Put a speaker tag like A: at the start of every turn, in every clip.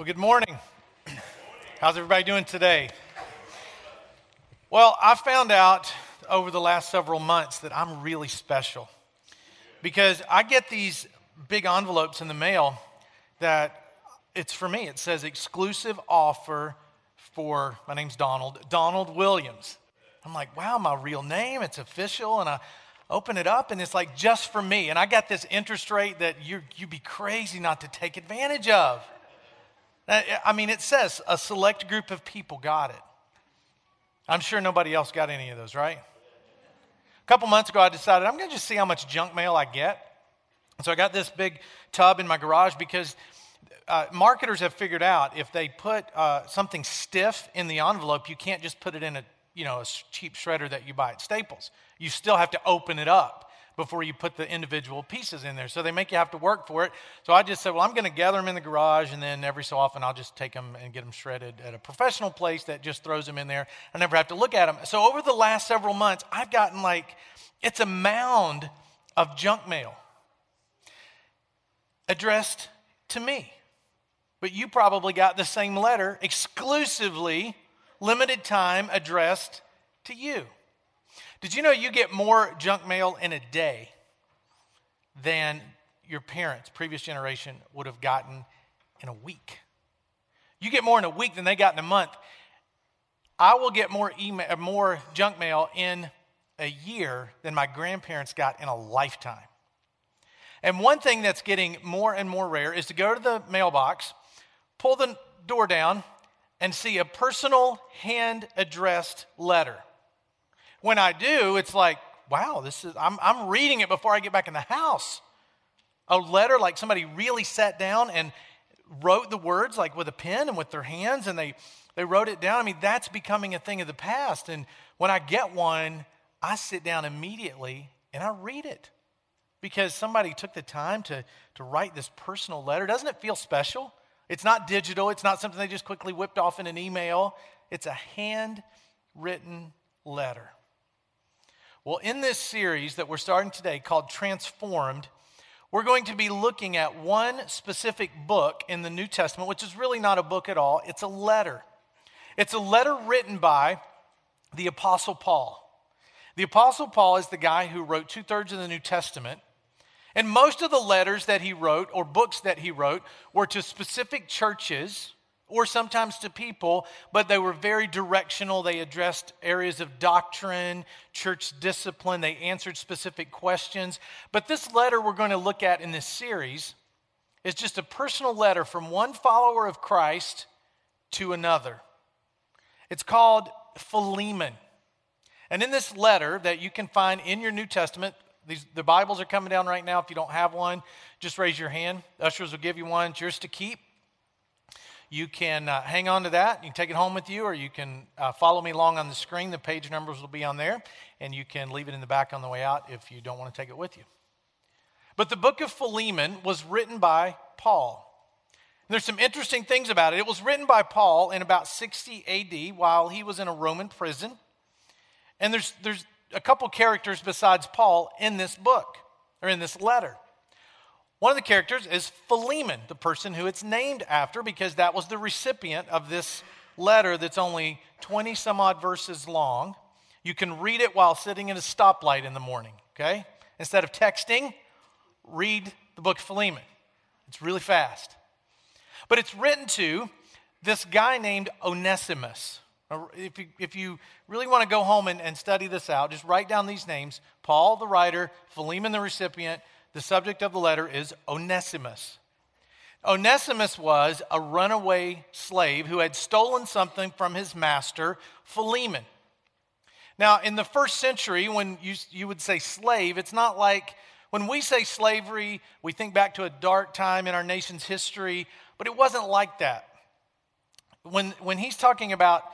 A: Well, good morning. How's everybody doing today? Well, I found out over the last several months that I'm really special because I get these big envelopes in the mail that it's for me. It says exclusive offer for, my name's Donald, Donald Williams. I'm like, wow, my real name, it's official. And I open it up and it's like just for me. And I got this interest rate that you you'd be crazy not to take advantage of. Uh, I mean, it says a select group of people got it. I'm sure nobody else got any of those, right? A couple months ago, I decided I'm going to just see how much junk mail I get. So I got this big tub in my garage because uh, marketers have figured out if they put uh, something stiff in the envelope, you can't just put it in a you know a cheap shredder that you buy at Staples. You still have to open it up before you put the individual pieces in there. So they make you have to work for it. So I just said, well, I'm going to gather them in the garage, and then every so often I'll just take them and get them shredded at a professional place that just throws them in there. I never have to look at them. So over the last several months, I've gotten like, it's a mound of junk mail addressed to me. But you probably got the same letter exclusively, limited time, addressed to you. Did you know you get more junk mail in a day than your parents, previous generation, would have gotten in a week? You get more in a week than they got in a month. I will get more email, uh, more junk mail in a year than my grandparents got in a lifetime. And one thing that's getting more and more rare is to go to the mailbox, pull the door down, and see a personal hand addressed letter. When I do, it's like, wow, this is, I'm, I'm reading it before I get back in the house. A letter like somebody really sat down and wrote the words like with a pen and with their hands and they, they wrote it down. I mean, that's becoming a thing of the past. And when I get one, I sit down immediately and I read it because somebody took the time to, to write this personal letter. Doesn't it feel special? It's not digital, it's not something they just quickly whipped off in an email. It's a handwritten letter. Well, in this series that we're starting today called Transformed, we're going to be looking at one specific book in the New Testament, which is really not a book at all. It's a letter. It's a letter written by the Apostle Paul. The Apostle Paul is the guy who wrote two thirds of the New Testament. And most of the letters that he wrote, or books that he wrote, were to specific churches or sometimes to people, but they were very directional. They addressed areas of doctrine, church discipline, they answered specific questions. But this letter we're going to look at in this series is just a personal letter from one follower of Christ to another. It's called Philemon. And in this letter that you can find in your New Testament, these, the Bibles are coming down right now. If you don't have one, just raise your hand. Ushers will give you one. It's yours to keep you can uh, hang on to that. You can take it home with you, or you can uh, follow me along on the screen. The page numbers will be on there, and you can leave it in the back on the way out if you don't want to take it with you. But the book of Philemon was written by Paul. And there's some interesting things about it. It was written by Paul in about 60 AD while he was in a Roman prison. And there's, there's a couple characters besides Paul in this book, or in this letter. One of the characters is Philemon, the person who it's named after, because that was the recipient of this letter that's only 20 some odd verses long. You can read it while sitting in a stoplight in the morning, okay? Instead of texting, read the book Philemon. It's really fast. But it's written to this guy named Onesimus. If you, if you really want to go home and, and study this out, just write down these names Paul, the writer, Philemon, the recipient, the subject of the letter is Onesimus. Onesimus was a runaway slave who had stolen something from his master, Philemon. Now, in the first century, when you, you would say slave, it's not like when we say slavery, we think back to a dark time in our nation's history, but it wasn't like that. When, when he's talking about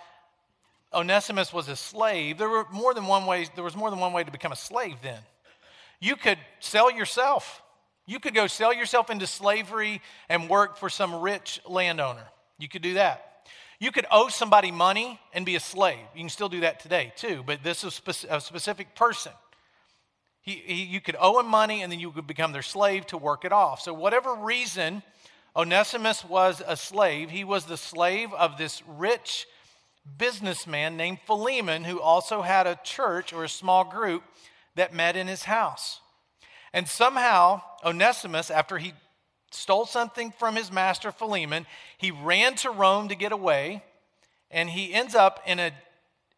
A: Onesimus was a slave, there were more than one way, there was more than one way to become a slave then. You could sell yourself. You could go sell yourself into slavery and work for some rich landowner. You could do that. You could owe somebody money and be a slave. You can still do that today, too, but this is a specific person. He, he, you could owe him money and then you could become their slave to work it off. So, whatever reason Onesimus was a slave. He was the slave of this rich businessman named Philemon, who also had a church or a small group that met in his house. And somehow, Onesimus, after he stole something from his master Philemon, he ran to Rome to get away, and he ends up in, a,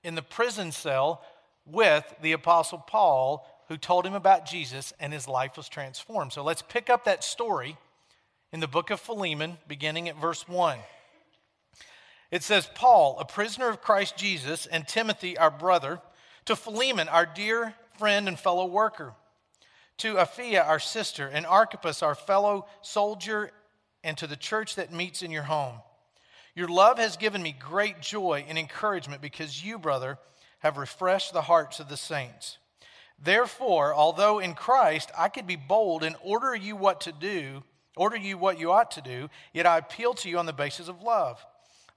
A: in the prison cell with the Apostle Paul, who told him about Jesus, and his life was transformed. So let's pick up that story in the book of Philemon, beginning at verse 1. It says, Paul, a prisoner of Christ Jesus, and Timothy, our brother, to Philemon, our dear friend and fellow worker, to Apphia, our sister, and Archippus, our fellow soldier, and to the church that meets in your home. Your love has given me great joy and encouragement because you, brother, have refreshed the hearts of the saints. Therefore, although in Christ I could be bold and order you what to do, order you what you ought to do, yet I appeal to you on the basis of love.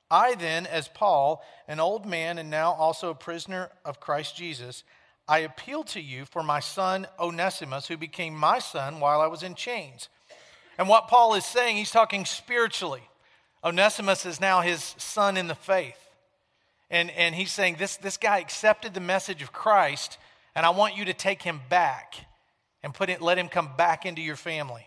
A: I then, as Paul, an old man and now also a prisoner of Christ Jesus, I appeal to you for my son Onesimus, who became my son while I was in chains. And what Paul is saying, he's talking spiritually. Onesimus is now his son in the faith. And, and he's saying, this, this guy accepted the message of Christ, and I want you to take him back and put it, let him come back into your family.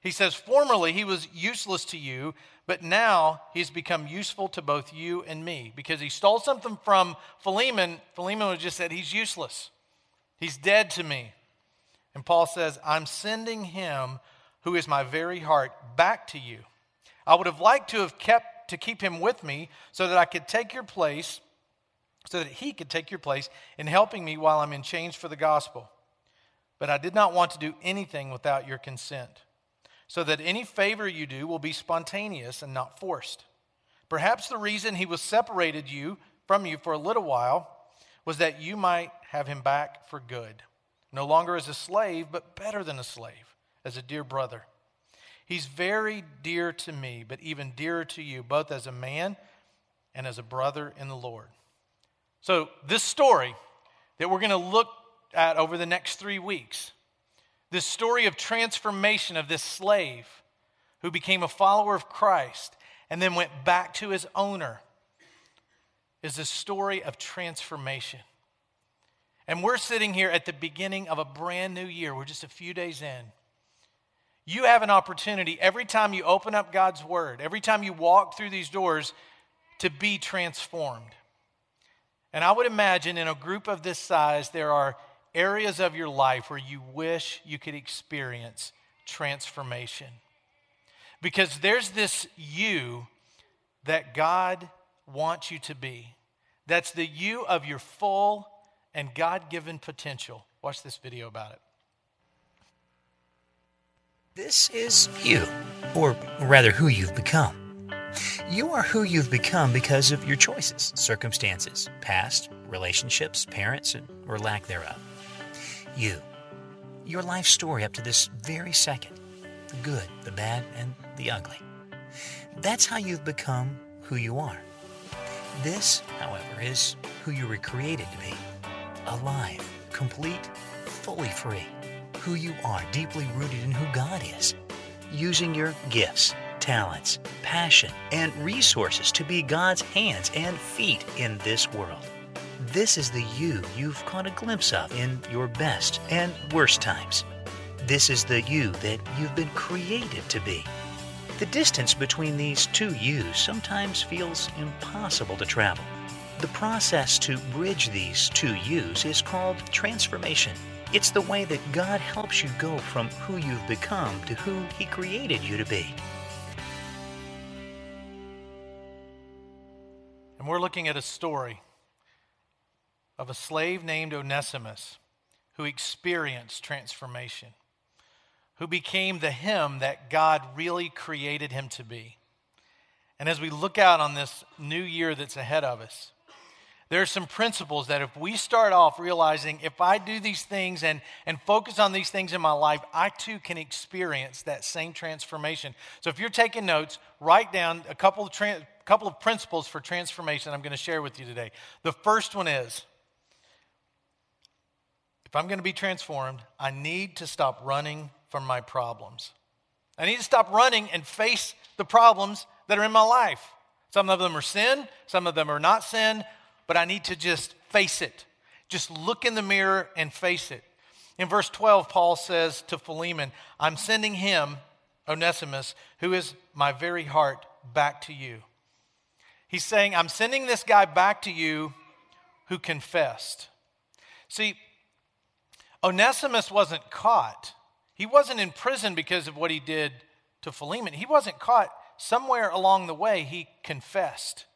A: He says, Formerly he was useless to you, but now he's become useful to both you and me because he stole something from Philemon. Philemon just said, He's useless. He's dead to me. And Paul says, I'm sending him who is my very heart back to you. I would have liked to have kept to keep him with me so that I could take your place, so that he could take your place in helping me while I'm in chains for the gospel. But I did not want to do anything without your consent so that any favor you do will be spontaneous and not forced. Perhaps the reason he was separated you from you for a little while was that you might have him back for good, no longer as a slave, but better than a slave, as a dear brother. He's very dear to me, but even dearer to you, both as a man and as a brother in the Lord. So, this story that we're going to look at over the next three weeks this story of transformation of this slave who became a follower of Christ and then went back to his owner is a story of transformation. And we're sitting here at the beginning of a brand new year. We're just a few days in. You have an opportunity every time you open up God's Word, every time you walk through these doors, to be transformed. And I would imagine in a group of this size, there are areas of your life where you wish you could experience transformation. Because there's this you that God wants you to be. That's the you of your full and God given potential. Watch this video about it.
B: This is you, or rather, who you've become. You are who you've become because of your choices, circumstances, past, relationships, parents, or lack thereof. You. Your life story up to this very second. The good, the bad, and the ugly. That's how you've become who you are. This, however, is who you were created to be alive, complete, fully free. Who you are, deeply rooted in who God is. Using your gifts, talents, passion, and resources to be God's hands and feet in this world. This is the you you've caught a glimpse of in your best and worst times. This is the you that you've been created to be. The distance between these two yous sometimes feels impossible to travel. The process to bridge these two yous is called transformation. It's the way that God helps you go from who you've become to who He created you to be.
A: And we're looking at a story of a slave named Onesimus who experienced transformation, who became the him that God really created him to be. And as we look out on this new year that's ahead of us, there are some principles that if we start off realizing if I do these things and, and focus on these things in my life, I too can experience that same transformation. So if you're taking notes, write down a couple of, tra- couple of principles for transformation I'm going to share with you today. The first one is if I'm going to be transformed, I need to stop running from my problems. I need to stop running and face the problems that are in my life. Some of them are sin, some of them are not sin, but I need to just face it. Just look in the mirror and face it. In verse 12, Paul says to Philemon, I'm sending him, Onesimus, who is my very heart, back to you. He's saying, I'm sending this guy back to you who confessed. See, Onesimus wasn't caught. He wasn't in prison because of what he did to Philemon. He wasn't caught. Somewhere along the way, he confessed.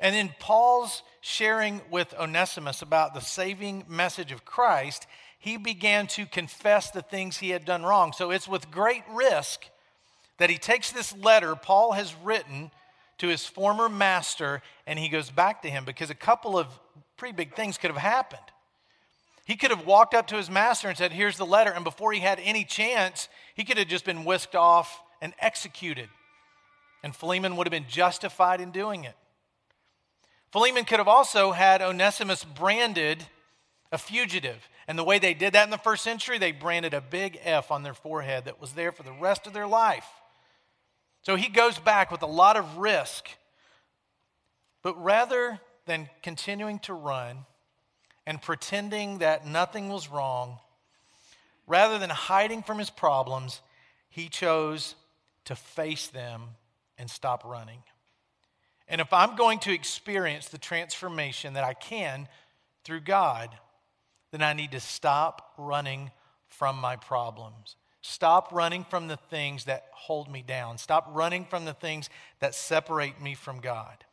A: And in Paul's sharing with Onesimus about the saving message of Christ, he began to confess the things he had done wrong. So it's with great risk that he takes this letter Paul has written to his former master and he goes back to him because a couple of pretty big things could have happened. He could have walked up to his master and said, Here's the letter. And before he had any chance, he could have just been whisked off and executed. And Philemon would have been justified in doing it. Philemon could have also had Onesimus branded a fugitive. And the way they did that in the first century, they branded a big F on their forehead that was there for the rest of their life. So he goes back with a lot of risk. But rather than continuing to run, and pretending that nothing was wrong, rather than hiding from his problems, he chose to face them and stop running. And if I'm going to experience the transformation that I can through God, then I need to stop running from my problems. Stop running from the things that hold me down. Stop running from the things that separate me from God.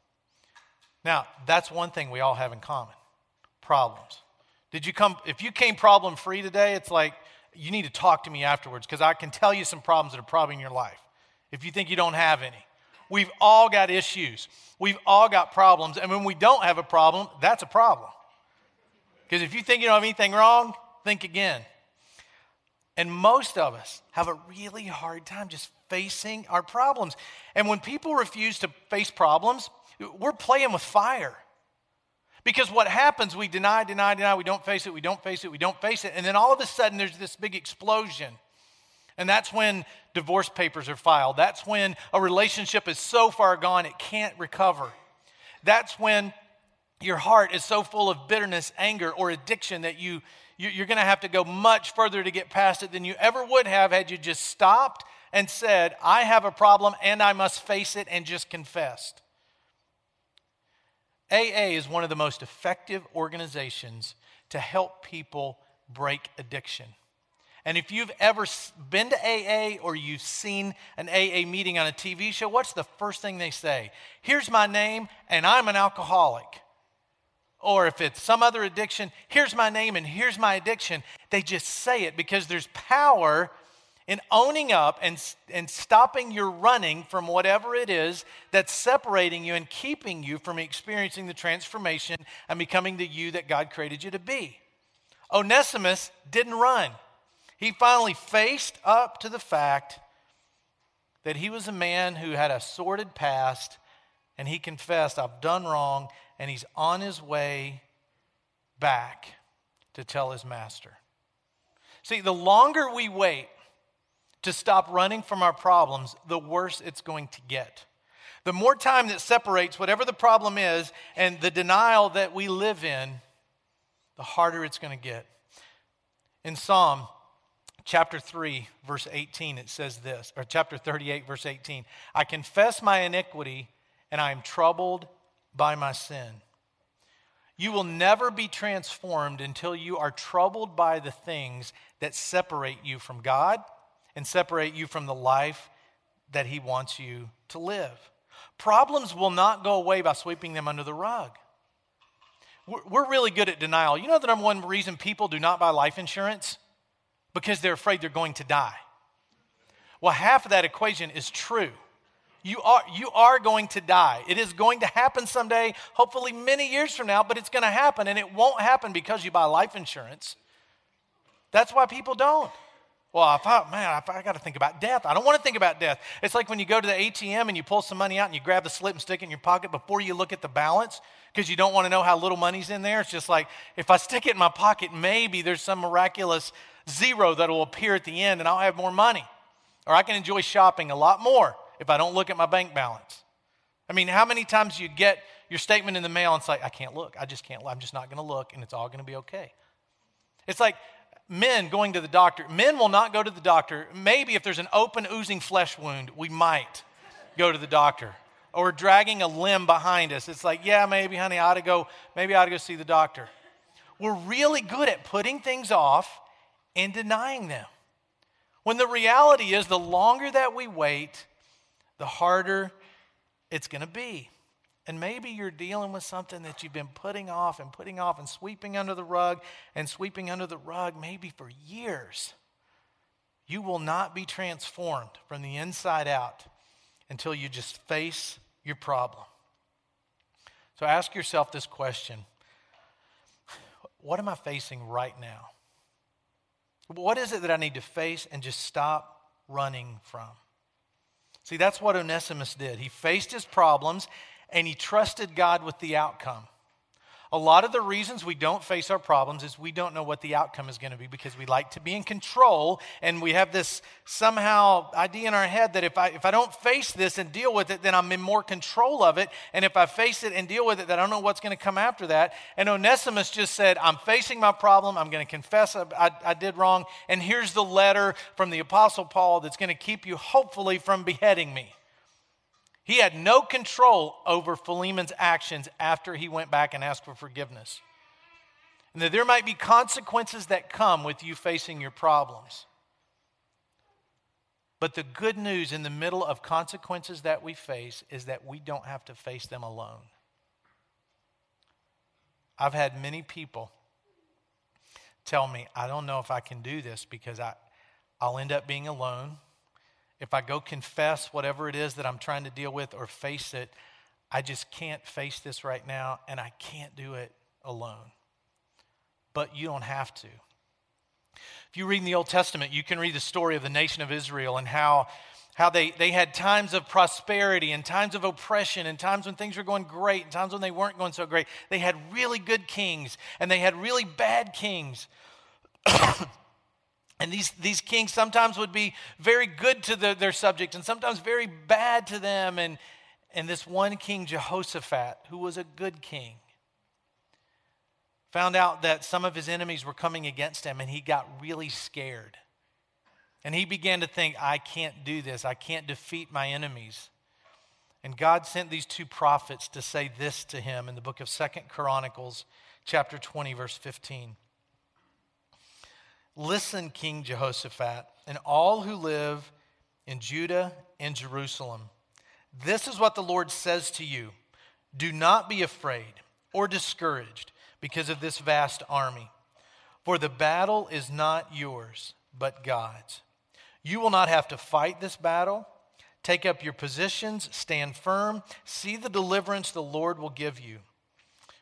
A: Now, that's one thing we all have in common problems. Did you come, if you came problem free today, it's like you need to talk to me afterwards because I can tell you some problems that are probably in your life if you think you don't have any. We've all got issues, we've all got problems. And when we don't have a problem, that's a problem. Because if you think you don't have anything wrong, think again. And most of us have a really hard time just facing our problems. And when people refuse to face problems, we're playing with fire. Because what happens, we deny, deny, deny, we don't face it, we don't face it, we don't face it. And then all of a sudden, there's this big explosion. And that's when divorce papers are filed. That's when a relationship is so far gone it can't recover. That's when your heart is so full of bitterness, anger, or addiction that you, you're going to have to go much further to get past it than you ever would have had you just stopped and said, I have a problem and I must face it and just confessed. AA is one of the most effective organizations to help people break addiction. And if you've ever been to AA or you've seen an AA meeting on a TV show, what's the first thing they say? Here's my name, and I'm an alcoholic. Or if it's some other addiction, here's my name and here's my addiction. They just say it because there's power in owning up and, and stopping your running from whatever it is that's separating you and keeping you from experiencing the transformation and becoming the you that God created you to be. Onesimus didn't run. He finally faced up to the fact that he was a man who had a sordid past and he confessed, I've done wrong, and he's on his way back to tell his master. See, the longer we wait, to stop running from our problems, the worse it's going to get. The more time that separates whatever the problem is and the denial that we live in, the harder it's going to get. In Psalm chapter 3, verse 18, it says this, or chapter 38, verse 18 I confess my iniquity and I am troubled by my sin. You will never be transformed until you are troubled by the things that separate you from God and separate you from the life that He wants you to live. Problems will not go away by sweeping them under the rug. We're really good at denial. You know the number one reason people do not buy life insurance? Because they're afraid they're going to die. Well, half of that equation is true. You are, you are going to die. It is going to happen someday, hopefully many years from now, but it's going to happen. And it won't happen because you buy life insurance. That's why people don't. Well, I thought, man, if I got to think about death. I don't want to think about death. It's like when you go to the ATM and you pull some money out and you grab the slip and stick it in your pocket before you look at the balance because you don't want to know how little money's in there. It's just like, if I stick it in my pocket, maybe there's some miraculous zero that will appear at the end and I'll have more money. Or I can enjoy shopping a lot more if I don't look at my bank balance. I mean, how many times you get your statement in the mail and it's like, I can't look. I just can't. I'm just not going to look and it's all going to be okay. It's like men going to the doctor. Men will not go to the doctor. Maybe if there's an open, oozing flesh wound, we might go to the doctor. Or dragging a limb behind us. It's like, yeah, maybe, honey, I ought to go, maybe I ought to go see the doctor. We're really good at putting things off and denying them. When the reality is, the longer that we wait, the harder it's going to be. And maybe you're dealing with something that you've been putting off and putting off and sweeping under the rug and sweeping under the rug maybe for years. You will not be transformed from the inside out until you just face your problem. So ask yourself this question What am I facing right now? What is it that I need to face and just stop running from? See, that's what Onesimus did. He faced his problems and he trusted God with the outcome. A lot of the reasons we don't face our problems is we don't know what the outcome is going to be because we like to be in control and we have this somehow idea in our head that if I, if I don't face this and deal with it, then I'm in more control of it. And if I face it and deal with it, then I don't know what's going to come after that. And Onesimus just said, I'm facing my problem. I'm going to confess I, I, I did wrong. And here's the letter from the Apostle Paul that's going to keep you, hopefully, from beheading me. He had no control over Philemon's actions after he went back and asked for forgiveness. And that there might be consequences that come with you facing your problems. But the good news in the middle of consequences that we face is that we don't have to face them alone. I've had many people tell me, I don't know if I can do this because I, I'll end up being alone if I go confess whatever it is that I'm trying to deal with or face it, I just can't face this right now and I can't do it alone. But you don't have to. If you read in the Old Testament, you can read the story of the nation of Israel and how, how they, they had times of prosperity and times of oppression and times when things were going great and times when they weren't going so great. They had really good kings and they had really bad kings. And these, these kings sometimes would be very good to the, their subjects and sometimes very bad to them. And, and this one king, Jehoshaphat, who was a good king, found out that some of his enemies were coming against him and he got really scared. And he began to think, I can't do this. I can't defeat my enemies. And God sent these two prophets to say this to him in the book of Second Chronicles, chapter 20, verse 15. Listen, King Jehoshaphat, and all who live in Judah and Jerusalem. This is what the Lord says to you Do not be afraid or discouraged because of this vast army, for the battle is not yours, but God's. You will not have to fight this battle. Take up your positions, stand firm, see the deliverance the Lord will give you.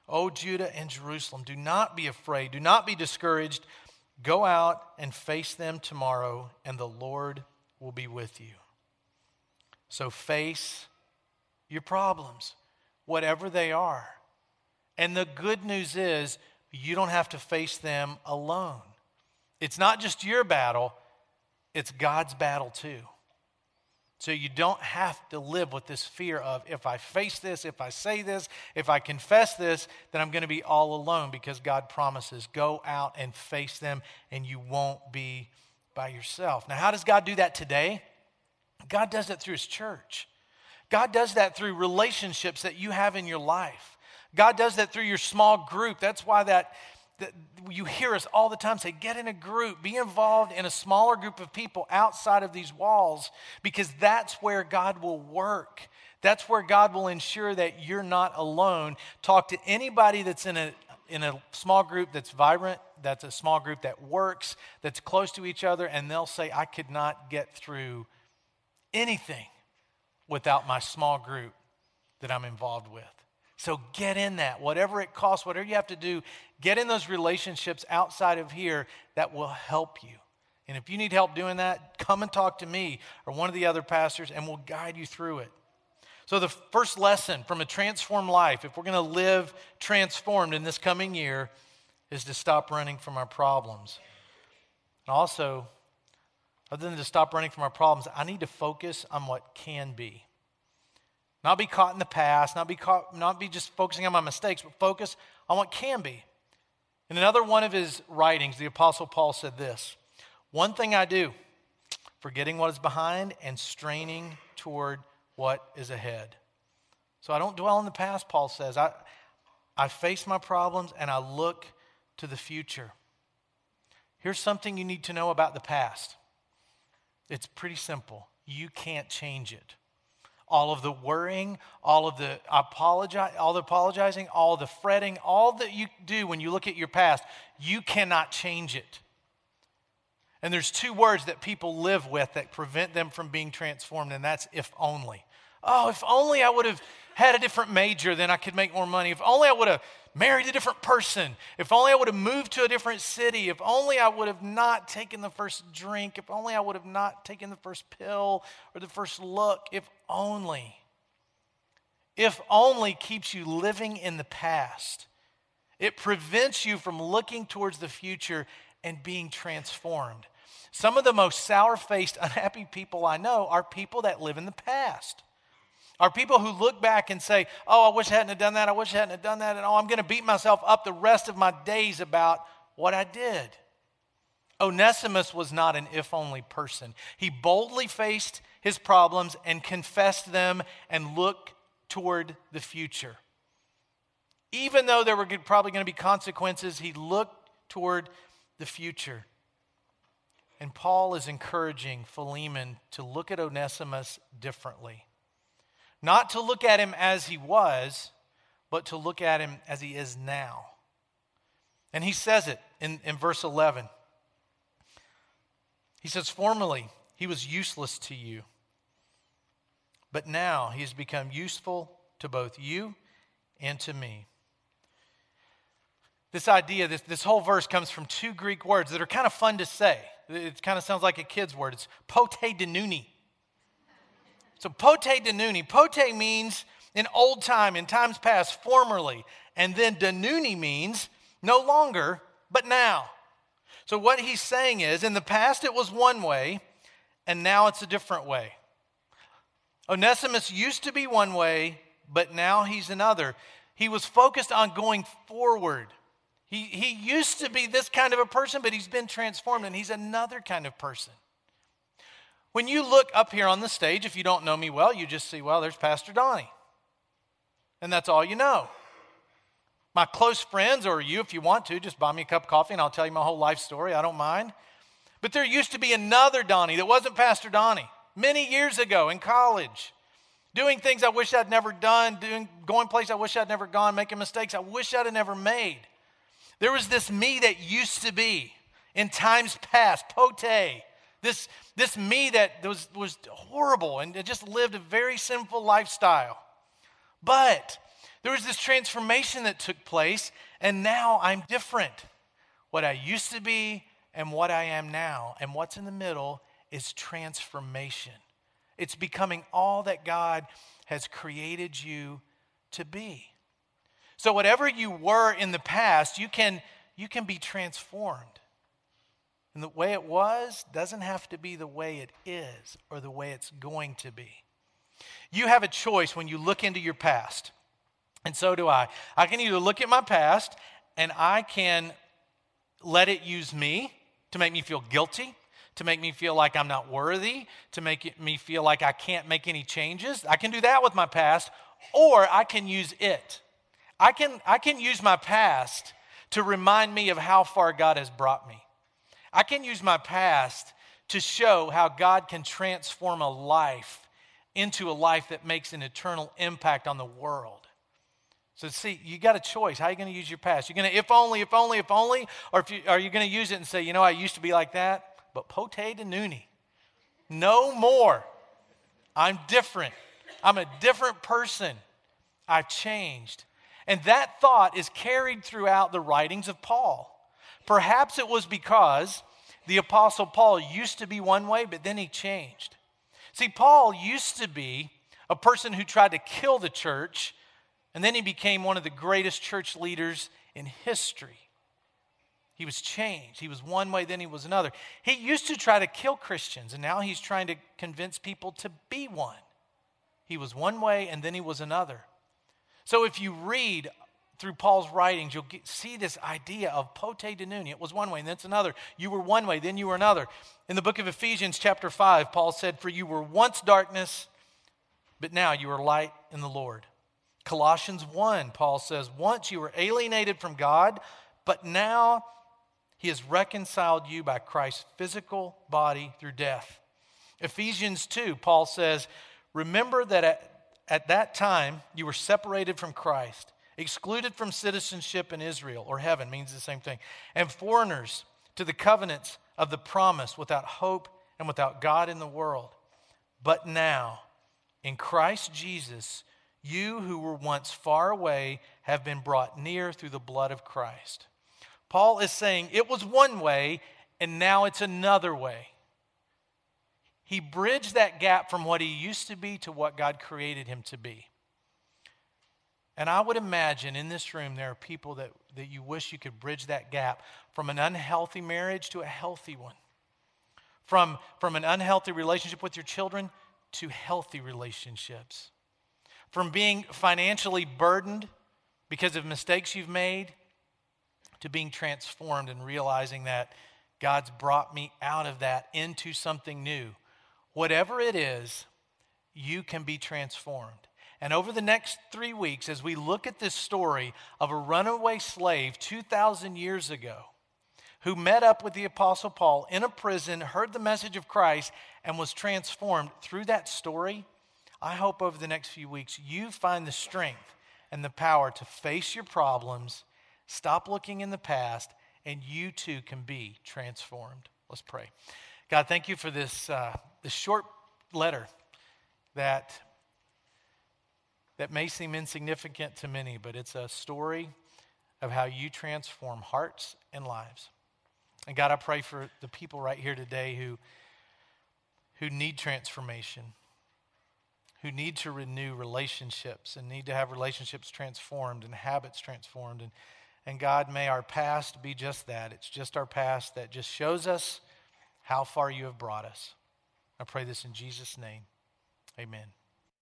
A: O Judah and Jerusalem, do not be afraid, do not be discouraged Go out and face them tomorrow, and the Lord will be with you. So face your problems, whatever they are. And the good news is, you don't have to face them alone. It's not just your battle, it's God's battle too. So you don't have to live with this fear of if I face this, if I say this, if I confess this, then I'm going to be all alone because God promises go out and face them and you won't be by yourself. Now, how does God do that today? God does that through His church. God does that through relationships that you have in your life. God does that through your small group. That's why that that you hear us all the time say, get in a group, be involved in a smaller group of people outside of these walls, because that's where God will work. That's where God will ensure that you're not alone. Talk to anybody that's in a in a small group that's vibrant, that's a small group that works, that's close to each other, and they'll say, I could not get through anything without my small group that I'm involved with. So get in that. Whatever it costs, whatever you have to do, get in those relationships outside of here that will help you. And if you need help doing that, come and talk to me or one of the other pastors, and we'll guide you through it. So, the first lesson from a transformed life, if we're going to live transformed in this coming year, is to stop running from our problems. And also, other than to stop running from our problems, I need to focus on what can be. Not be caught in the past, not be caught, not be just focusing on my mistakes, but focus on what can be. In another one of his writings, the Apostle Paul said this One thing I do, forgetting what is behind and straining toward what is ahead. So I don't dwell in the past, Paul says. I, I face my problems and I look to the future. Here's something you need to know about the past it's pretty simple. You can't change it. All of the worrying, all of the apologize, all the apologizing, all the fretting, all that you do when you look at your past, you cannot change it. And there's two words that people live with that prevent them from being transformed, and that's if only. Oh, if only I would have had a different major, then I could make more money. If only I would have married a different person. If only I would have moved to a different city. If only I would have not taken the first drink. If only I would have not taken the first pill or the first look. If only. If only keeps you living in the past. It prevents you from looking towards the future and being transformed. Some of the most sour faced, unhappy people I know are people that live in the past. Are people who look back and say, Oh, I wish I hadn't done that. I wish I hadn't done that. And oh, I'm going to beat myself up the rest of my days about what I did. Onesimus was not an if only person. He boldly faced his problems and confessed them and looked toward the future. Even though there were probably going to be consequences, he looked toward the future. And Paul is encouraging Philemon to look at Onesimus differently. Not to look at him as he was, but to look at him as he is now. And he says it in, in verse 11. He says, Formerly he was useless to you, but now he has become useful to both you and to me. This idea, this, this whole verse comes from two Greek words that are kind of fun to say. It kind of sounds like a kid's word. It's pote denuni. So pote denuni. Pote means in old time, in times past, formerly. And then denuni means no longer, but now. So what he's saying is in the past it was one way, and now it's a different way. Onesimus used to be one way, but now he's another. He was focused on going forward. He, he used to be this kind of a person, but he's been transformed and he's another kind of person. When you look up here on the stage, if you don't know me well, you just see, well, there's Pastor Donnie. And that's all you know. My close friends, or you, if you want to, just buy me a cup of coffee and I'll tell you my whole life story. I don't mind. But there used to be another Donnie that wasn't Pastor Donnie many years ago in college, doing things I wish I'd never done, doing, going places I wish I'd never gone, making mistakes I wish I'd never made. There was this me that used to be in times past, pote, this, this me that was, was horrible and just lived a very sinful lifestyle. But there was this transformation that took place, and now I'm different. What I used to be and what I am now, and what's in the middle is transformation. It's becoming all that God has created you to be. So, whatever you were in the past, you can, you can be transformed. And the way it was doesn't have to be the way it is or the way it's going to be. You have a choice when you look into your past. And so do I. I can either look at my past and I can let it use me to make me feel guilty, to make me feel like I'm not worthy, to make me feel like I can't make any changes. I can do that with my past, or I can use it. I can, I can use my past to remind me of how far God has brought me. I can use my past to show how God can transform a life into a life that makes an eternal impact on the world. So, see, you got a choice. How are you going to use your past? You're going to, if only, if only, if only, or if you, are you going to use it and say, you know, I used to be like that, but pote de denuni. No more. I'm different. I'm a different person. I've changed. And that thought is carried throughout the writings of Paul. Perhaps it was because the Apostle Paul used to be one way, but then he changed. See, Paul used to be a person who tried to kill the church, and then he became one of the greatest church leaders in history. He was changed. He was one way, then he was another. He used to try to kill Christians, and now he's trying to convince people to be one. He was one way, and then he was another. So if you read through Paul's writings, you'll get, see this idea of pote denounia. It was one way, and then it's another. You were one way, then you were another. In the book of Ephesians, chapter 5, Paul said, For you were once darkness, but now you are light in the Lord. Colossians 1, Paul says, Once you were alienated from God, but now he has reconciled you by Christ's physical body through death. Ephesians 2, Paul says, Remember that at, at that time you were separated from Christ, excluded from citizenship in Israel, or heaven means the same thing, and foreigners to the covenants of the promise without hope and without God in the world. But now, in Christ Jesus, you who were once far away have been brought near through the blood of Christ. Paul is saying it was one way and now it's another way. He bridged that gap from what he used to be to what God created him to be. And I would imagine in this room there are people that, that you wish you could bridge that gap from an unhealthy marriage to a healthy one, from, from an unhealthy relationship with your children to healthy relationships, from being financially burdened because of mistakes you've made to being transformed and realizing that God's brought me out of that into something new. Whatever it is, you can be transformed. And over the next three weeks, as we look at this story of a runaway slave 2,000 years ago who met up with the Apostle Paul in a prison, heard the message of Christ, and was transformed through that story, I hope over the next few weeks you find the strength and the power to face your problems Stop looking in the past, and you too can be transformed. Let's pray. God, thank you for this, uh, this short letter that, that may seem insignificant to many, but it's a story of how you transform hearts and lives. And God, I pray for the people right here today who, who need transformation, who need to renew relationships and need to have relationships transformed and habits transformed. And and God, may our past be just that. It's just our past that just shows us how far you have brought us. I pray this in Jesus' name. Amen.